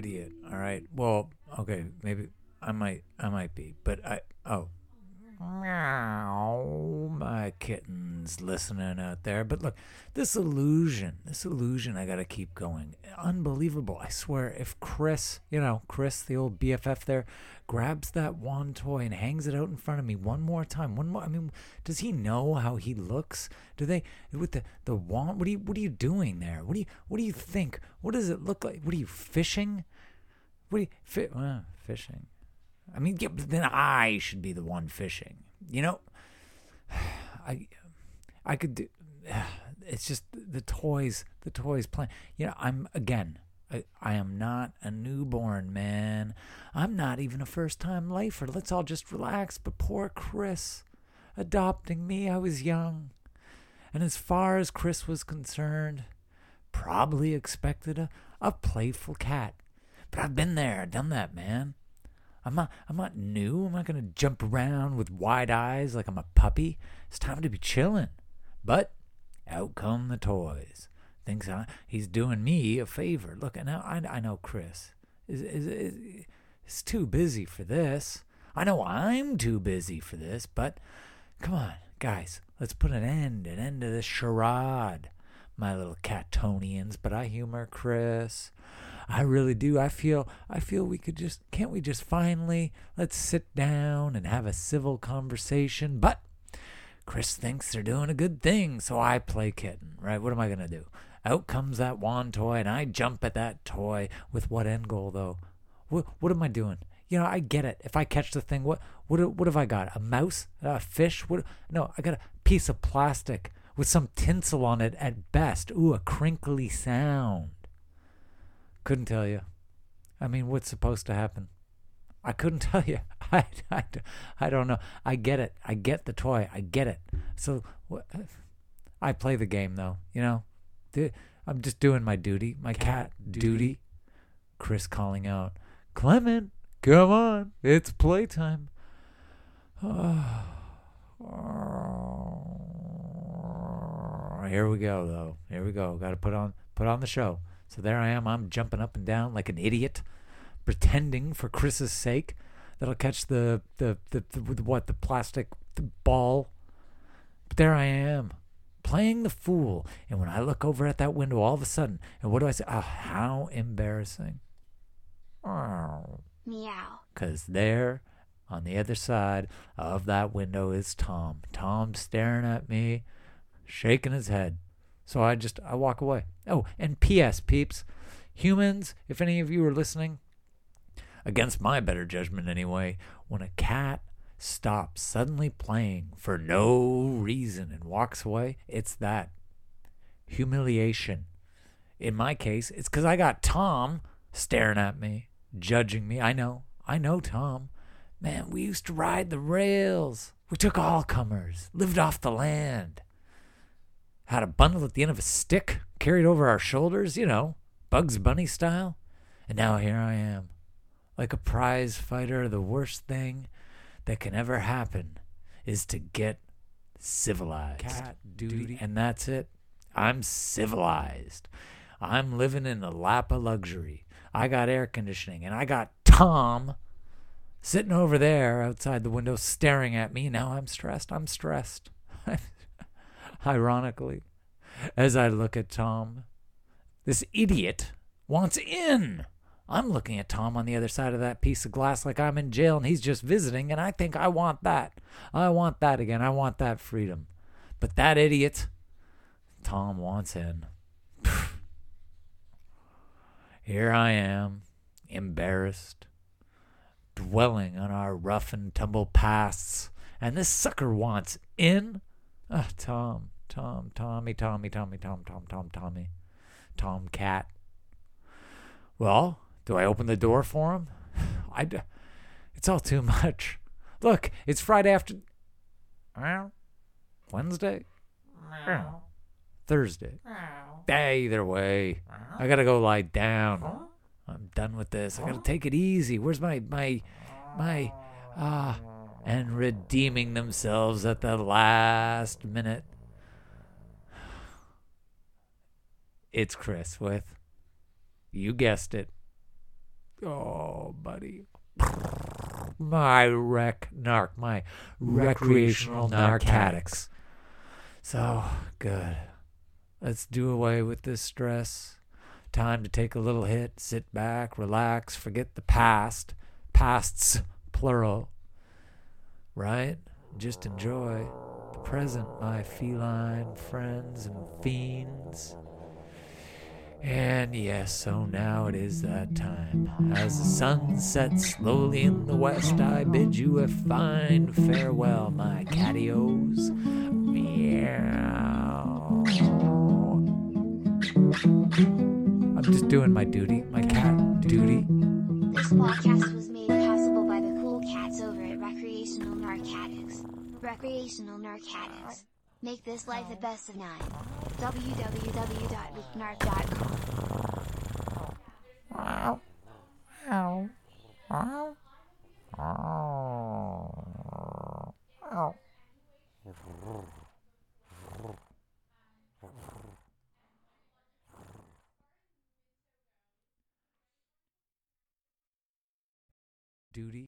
idiot. All right. Well, okay, maybe I might, I might be, but I. Oh, meow, my kitten's listening out there. But look, this illusion, this illusion, I gotta keep going. Unbelievable. I swear, if Chris, you know, Chris, the old BFF there, grabs that wand toy and hangs it out in front of me one more time, one more. I mean, does he know how he looks? Do they with the the wand? What are you What are you doing there? What do you What do you think? What does it look like? What are you fishing? What are you fi- uh, fishing? I mean, yeah, then I should be the one fishing. You know, I I could do. It's just the toys, the toys playing. You know, I'm again. I, I am not a newborn man. I'm not even a first time lifer. Let's all just relax. But poor Chris, adopting me, I was young. And as far as Chris was concerned, probably expected a, a playful cat. But I've been there, done that, man. I'm not I'm not new. I'm not gonna jump around with wide eyes like I'm a puppy. It's time to be chilling. But out come the toys. Thinks I, he's doing me a favor. Look, now I, I know Chris is, is, is, is too busy for this. I know I'm too busy for this, but come on, guys, let's put an end, an end to this charade, my little catonians. But I humor Chris. I really do. I feel I feel we could just can't we just finally let's sit down and have a civil conversation. But Chris thinks they're doing a good thing, so I play kitten, right? What am I gonna do? Out comes that wand toy, and I jump at that toy. With what end goal, though? What what am I doing? You know, I get it. If I catch the thing, what what what have I got? A mouse? A fish? What? No, I got a piece of plastic with some tinsel on it at best. Ooh, a crinkly sound. Couldn't tell you. I mean, what's supposed to happen? I couldn't tell you. I, I, I don't know. I get it. I get the toy. I get it. So I play the game though. You know, I'm just doing my duty, my cat, cat duty. duty. Chris calling out, Clement, come on, it's playtime. Oh, here we go though. Here we go. Got to put on put on the show. So there I am. I'm jumping up and down like an idiot, pretending for Chris's sake that I'll catch the the the, the, the what the plastic the ball. But there I am, playing the fool. And when I look over at that window, all of a sudden, and what do I say? Oh, how embarrassing! Oh. Meow. Cause there, on the other side of that window, is Tom. Tom staring at me, shaking his head. So I just I walk away. Oh, and P.S. peeps, humans, if any of you are listening, against my better judgment anyway, when a cat stops suddenly playing for no reason and walks away, it's that humiliation. In my case, it's because I got Tom staring at me, judging me. I know, I know Tom. Man, we used to ride the rails. We took all comers, lived off the land had a bundle at the end of a stick carried over our shoulders, you know, Bugs Bunny style. And now here I am, like a prize fighter. The worst thing that can ever happen is to get civilized. Cat duty. And that's it. I'm civilized. I'm living in the lap of luxury. I got air conditioning and I got Tom sitting over there outside the window staring at me. Now I'm stressed. I'm stressed. ironically, as I look at Tom. This idiot wants in. I'm looking at Tom on the other side of that piece of glass like I'm in jail and he's just visiting, and I think I want that. I want that again. I want that freedom. But that idiot, Tom wants in. Here I am, embarrassed, dwelling on our rough and tumble pasts, and this sucker wants in? Ah, oh, Tom, Tom, Tommy, Tommy, Tommy, Tom, Tom, Tom, Tommy, Tom Cat. Well, do I open the door for him? I, it's all too much. Look, it's Friday after. Wednesday? Thursday. Eh, either way, I gotta go lie down. I'm done with this. I gotta take it easy. Where's my my my ah? And redeeming themselves at the last minute. It's Chris with, you guessed it. Oh, buddy. My rec narc, my recreational narcotics. So good. Let's do away with this stress. Time to take a little hit, sit back, relax, forget the past. Pasts, plural. Right? Just enjoy the present, my feline friends and fiends. And yes, so now it is that time. As the sun sets slowly in the west, I bid you a fine farewell, my catios. Meow. I'm just doing my duty, my cat duty. This podcast Narcotics. Recreational Narcotics. Make this life the best of nine. www.weeknarc.com. Duty.